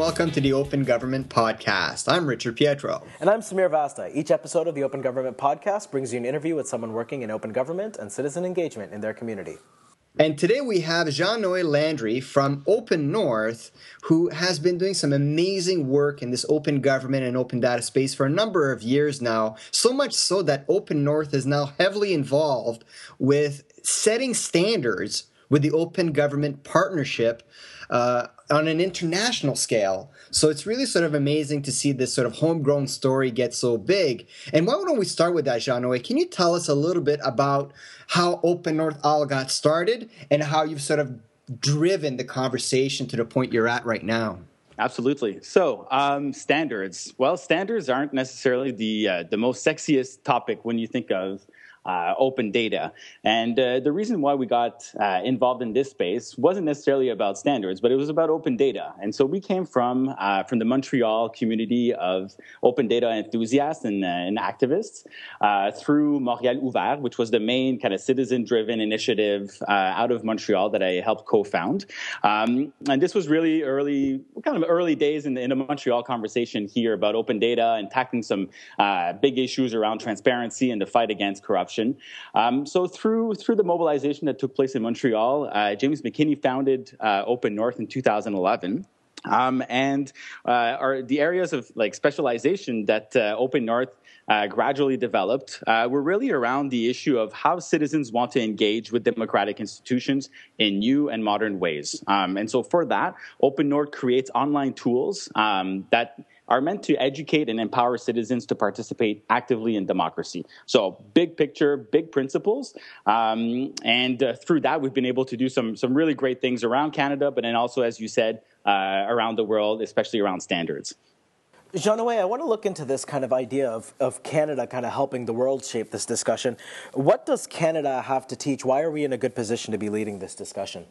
welcome to the Open Government Podcast. I'm Richard Pietro. And I'm Sameer Vasta. Each episode of the Open Government Podcast brings you an interview with someone working in open government and citizen engagement in their community. And today we have Jean Noé Landry from Open North, who has been doing some amazing work in this open government and open data space for a number of years now. So much so that Open North is now heavily involved with setting standards with the Open Government Partnership uh, on an international scale. So it's really sort of amazing to see this sort of homegrown story get so big. And why don't we start with that, Noé? Can you tell us a little bit about how Open North all got started and how you've sort of driven the conversation to the point you're at right now? Absolutely. So, um, standards. Well, standards aren't necessarily the uh, the most sexiest topic when you think of uh, open data. And uh, the reason why we got uh, involved in this space wasn't necessarily about standards, but it was about open data. And so we came from uh, from the Montreal community of open data enthusiasts and, uh, and activists uh, through Montréal Ouvert, which was the main kind of citizen-driven initiative out of Montreal that I helped co-found. Um, and this was really early, kind of early days in the, in the Montreal conversation here about open data and tackling some big issues around transparency and the fight against corruption Um, so through through the mobilization that took place in Montreal, uh, James McKinney founded uh, Open North in 2011. Um, and uh, the areas of like specialization that uh, Open North uh, gradually developed uh, were really around the issue of how citizens want to engage with democratic institutions in new and modern ways. Um, and so for that, Open North creates online tools um, that are meant to educate and empower citizens to participate actively in democracy. So, big picture, big principles. Um, and uh, through that, we've been able to do some, some really great things around Canada, but then also, as you said, uh, around the world, especially around standards. Jean Noé, I want to look into this kind of idea of, of Canada kind of helping the world shape this discussion. What does Canada have to teach? Why are we in a good position to be leading this discussion?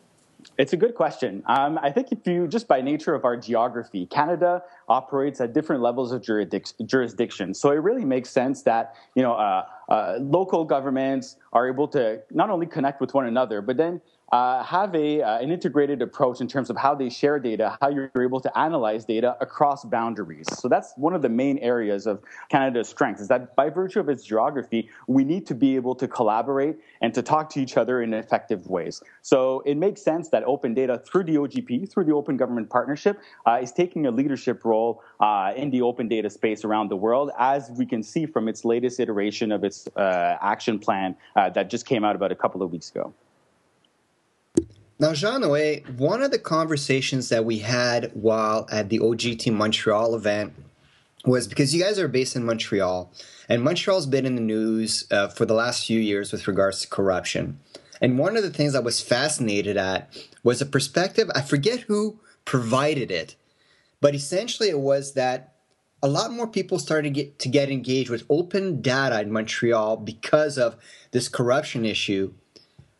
It's a good question. Um, I think if you, just by nature of our geography, Canada operates at different levels of jurisdiction. So it really makes sense that, you know, uh, uh, local governments are able to not only connect with one another, but then uh, have a, uh, an integrated approach in terms of how they share data, how you're able to analyze data across boundaries. So that's one of the main areas of Canada's strength is that by virtue of its geography, we need to be able to collaborate and to talk to each other in effective ways. So it makes sense that open data through the OGP, through the Open Government Partnership, uh, is taking a leadership role uh, in the open data space around the world, as we can see from its latest iteration of its uh, action plan uh, that just came out about a couple of weeks ago. Now, Jean Noé, one of the conversations that we had while at the OGT Montreal event was because you guys are based in Montreal, and Montreal's been in the news uh, for the last few years with regards to corruption. And one of the things I was fascinated at was a perspective, I forget who provided it, but essentially it was that a lot more people started get, to get engaged with open data in Montreal because of this corruption issue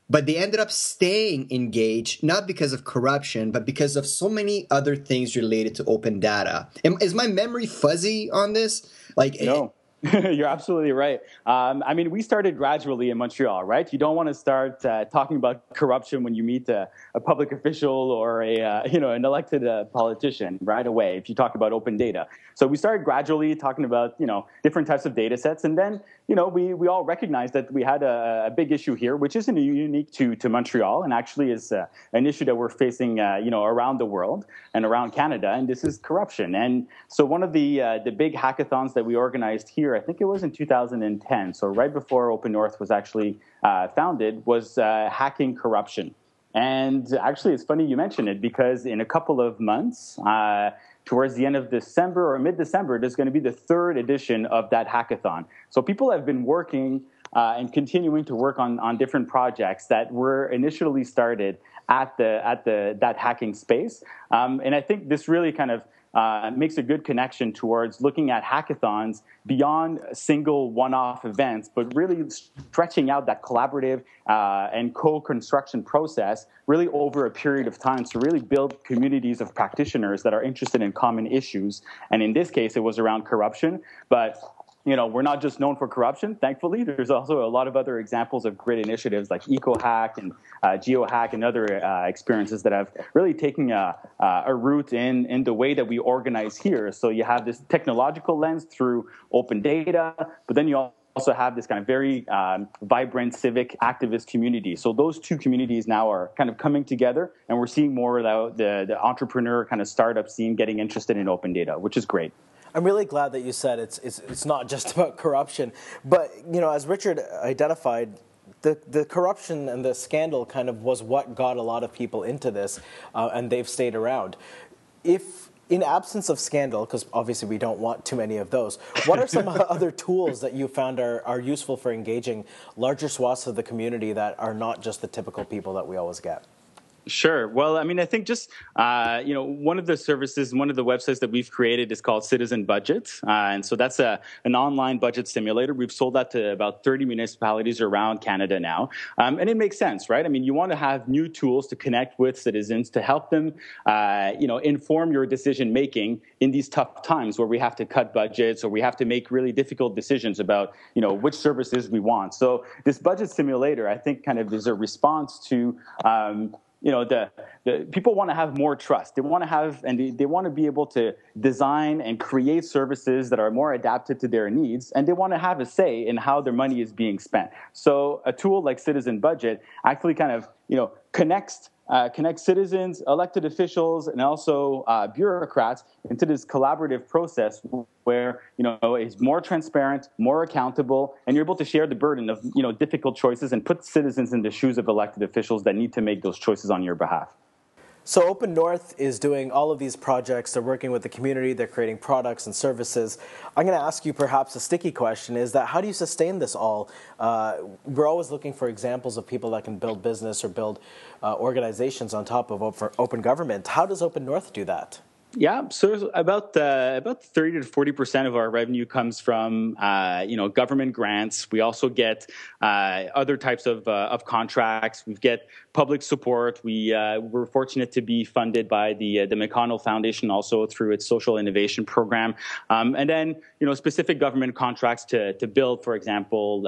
but they ended up staying engaged not because of corruption but because of so many other things related to open data. Is my memory fuzzy on this? Like no You're absolutely right. Um, I mean, we started gradually in Montreal, right? You don't want to start uh, talking about corruption when you meet a, a public official or a uh, you know an elected uh, politician right away. If you talk about open data, so we started gradually talking about you know different types of data sets, and then you know we we all recognized that we had a, a big issue here, which isn't unique to to Montreal, and actually is uh, an issue that we're facing uh, you know around the world and around Canada, and this is corruption. And so one of the uh, the big hackathons that we organized here year, I think it was in 2010, so right before Open North was actually uh, founded, was uh, hacking corruption. And actually, it's funny you mention it because in a couple of months, uh, towards the end of December or mid December, there's going to be the third edition of that hackathon. So people have been working uh, and continuing to work on, on different projects that were initially started at the at the that hacking space. Um, and I think this really kind of uh, makes a good connection towards looking at hackathons beyond single one-off events, but really stretching out that collaborative uh, and co-construction process really over a period of time to really build communities of practitioners that are interested in common issues. And in this case, it was around corruption, but you know, we're not just known for corruption. Thankfully, there's also a lot of other examples of great initiatives like EcoHack and uh, GeoHack and other uh, experiences that have really taken a, a root in in the way that we organize here. So you have this technological lens through open data, but then you also have this kind of very um, vibrant civic activist community. So those two communities now are kind of coming together, and we're seeing more of the, the entrepreneur kind of startup scene getting interested in open data, which is great. I'm really glad that you said it's, it's, it's not just about corruption, but you know, as Richard identified, the, the corruption and the scandal kind of was what got a lot of people into this, uh, and they've stayed around. If in absence of scandal, because obviously we don't want too many of those, what are some other tools that you found are, are useful for engaging larger swaths of the community that are not just the typical people that we always get? Sure. Well, I mean, I think just uh, you know one of the services, one of the websites that we've created is called Citizen Budget, uh, and so that's a an online budget simulator. We've sold that to about 30 municipalities around Canada now, um, and it makes sense, right? I mean, you want to have new tools to connect with citizens to help them, uh, you know, inform your decision making in these tough times where we have to cut budgets or we have to make really difficult decisions about you know which services we want. So this budget simulator, I think, kind of is a response to um, you know the, the people want to have more trust. They want to have and they, they want to be able to design and create services that are more adapted to their needs and they want to have a say in how their money is being spent. So a tool like citizen budget actually kind of you know connects uh, connect citizens, elected officials, and also uh, bureaucrats into this collaborative process where you know it's more transparent, more accountable, and you're able to share the burden of you know difficult choices and put citizens in the shoes of elected officials that need to make those choices on your behalf. So Open North is doing all of these projects. They're working with the community. They're creating products and services. I'm going to ask you perhaps a sticky question: Is that how do you sustain this all? Uh, we're always looking for examples of people that can build business or build uh, organizations on top of open government. How does Open North do that? Yeah, so about uh, about thirty to forty percent of our revenue comes from uh, you know government grants. We also get uh, other types of uh, of contracts. We get public support. We uh, we're fortunate to be funded by the uh, the McConnell Foundation also through its social innovation program, um, and then you know specific government contracts to to build, for example,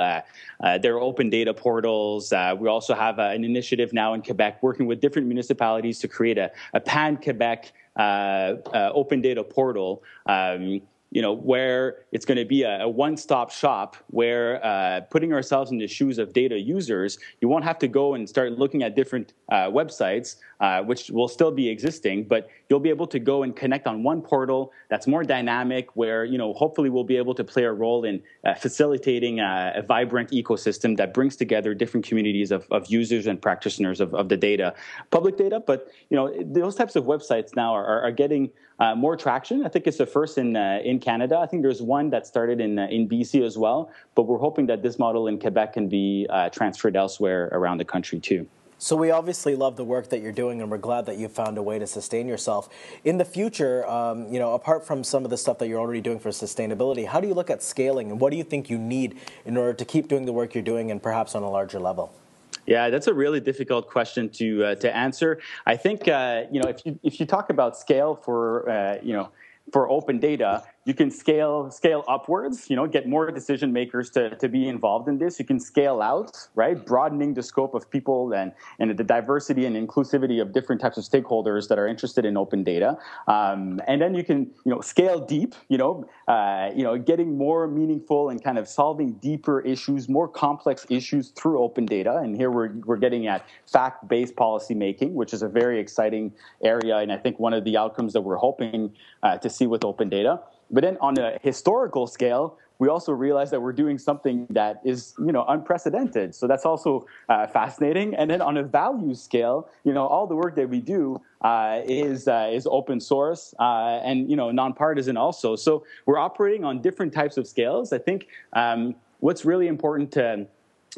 their open data portals. we also have an initiative now in Quebec working with different municipalities to create a, a pan Quebec open data portal um, you know, where it's going to be a, a one-stop shop where uh, putting ourselves in the shoes of data users, you won't have to go and start looking at different uh, websites, uh, which will still be existing, but you'll be able to go and connect on one portal that's more dynamic, where you know hopefully we'll be able to play a role in uh, facilitating a, uh, a, vibrant ecosystem that brings together different communities of, of users and practitioners of, of the data, public data. But you know those types of websites now are, are getting uh, more traction. I think it's the first in uh, in Canada. I think there's one that started in uh, in BC as well, but we're hoping that this model in Quebec can be uh, transferred elsewhere around the country too. So we obviously love the work that you're doing, and we're glad that you found a way to sustain yourself. In the future, um, you know, apart from some of the stuff that you're already doing for sustainability, how do you look at scaling, and what do you think you need in order to keep doing the work you're doing, and perhaps on a larger level? Yeah, that's a really difficult question to uh, to answer. I think uh, you know if you if you talk about scale for uh, you know for open data, you can scale scale upwards you know get more decision makers to, to be involved in this. You can scale out right? Broadening the scope of people and, and the diversity and inclusivity of different types of stakeholders that are interested in open data. Um, and then you can you know scale deep you know uh, you know getting more meaningful and kind of solving deeper issues more complex issues through open data. And here we're, we're getting at fact-based policy making which is a very exciting area and i think one of the outcomes that we're hoping uh, to see with open data but then on a historical scale, we also realize that we're doing something that is, you know, unprecedented. So that's also uh, fascinating. And then on a value scale, you know, all the work that we do uh, is uh, is open source uh, and you know nonpartisan also. So we're operating on different types of scales. I think um, what's really important to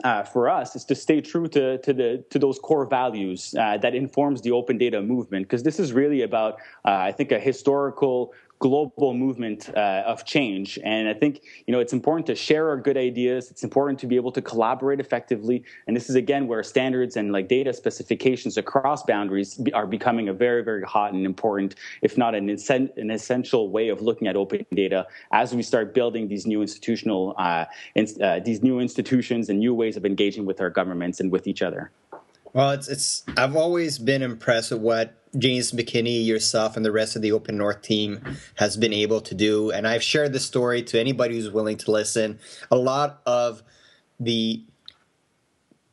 uh, for us is to stay true to, to the to those core values uh, that informs the open data movement because this is really about uh, I think a historical global movement uh, of change. And I think you know it's important to share our good ideas. It's important to be able to collaborate effectively. And this is again where standards and like data specifications across boundaries are becoming a very very hot and important, if not an, an essential way of looking at open data as we start building these new institutional uh, in, uh, these new institutions and new ways of engaging with our governments and with each other. Well, it's it's I've always been impressed with what James McKinney, yourself, and the rest of the Open North team has been able to do. And I've shared this story to anybody who's willing to listen. A lot of the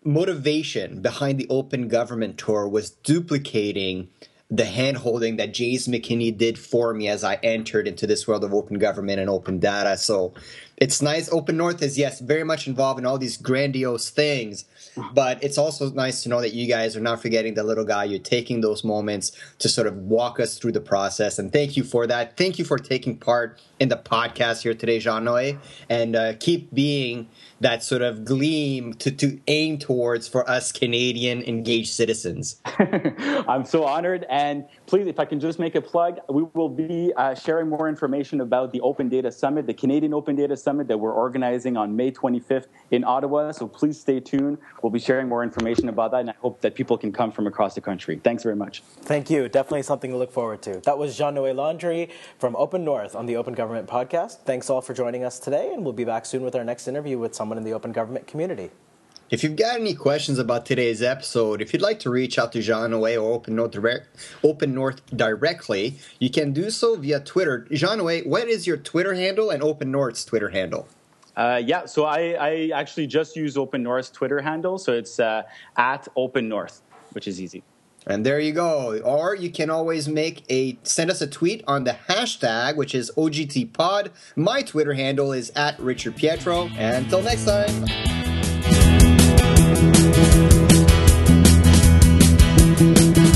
motivation behind the Open Government Tour was duplicating the handholding that James McKinney did for me as I entered into this world of open government and open data. So it's nice. Open North is, yes, very much involved in all these grandiose things, but it's also nice to know that you guys are not forgetting the little guy. You're taking those moments to sort of walk us through the process. And thank you for that. Thank you for taking part in the podcast here today, Jean Noé, and uh, keep being that sort of gleam to, to aim towards for us Canadian engaged citizens. I'm so honored. And please, if I can just make a plug, we will be uh, sharing more information about the Open Data Summit, the Canadian Open Data Summit that we're organizing on May 25th in Ottawa. So please stay tuned. We'll be sharing more information about that, and I hope that people can come from across the country. Thanks very much. Thank you. Definitely something to look forward to. That was Jean Noé Landry from Open North on the Open Government Podcast. Thanks all for joining us today, and we'll be back soon with our next interview with someone in the open government community. If you've got any questions about today's episode, if you'd like to reach out to Jean Noé or Open North, direct, Open North directly, you can do so via Twitter. Jean Noé, what is your Twitter handle and Open North's Twitter handle? Uh, yeah, so I, I, actually just use Open North's Twitter handle, so it's uh, at Open North, which is easy. And there you go. Or you can always make a send us a tweet on the hashtag, which is OGTPod. My Twitter handle is at Richard Pietro. And until next time. Thank you.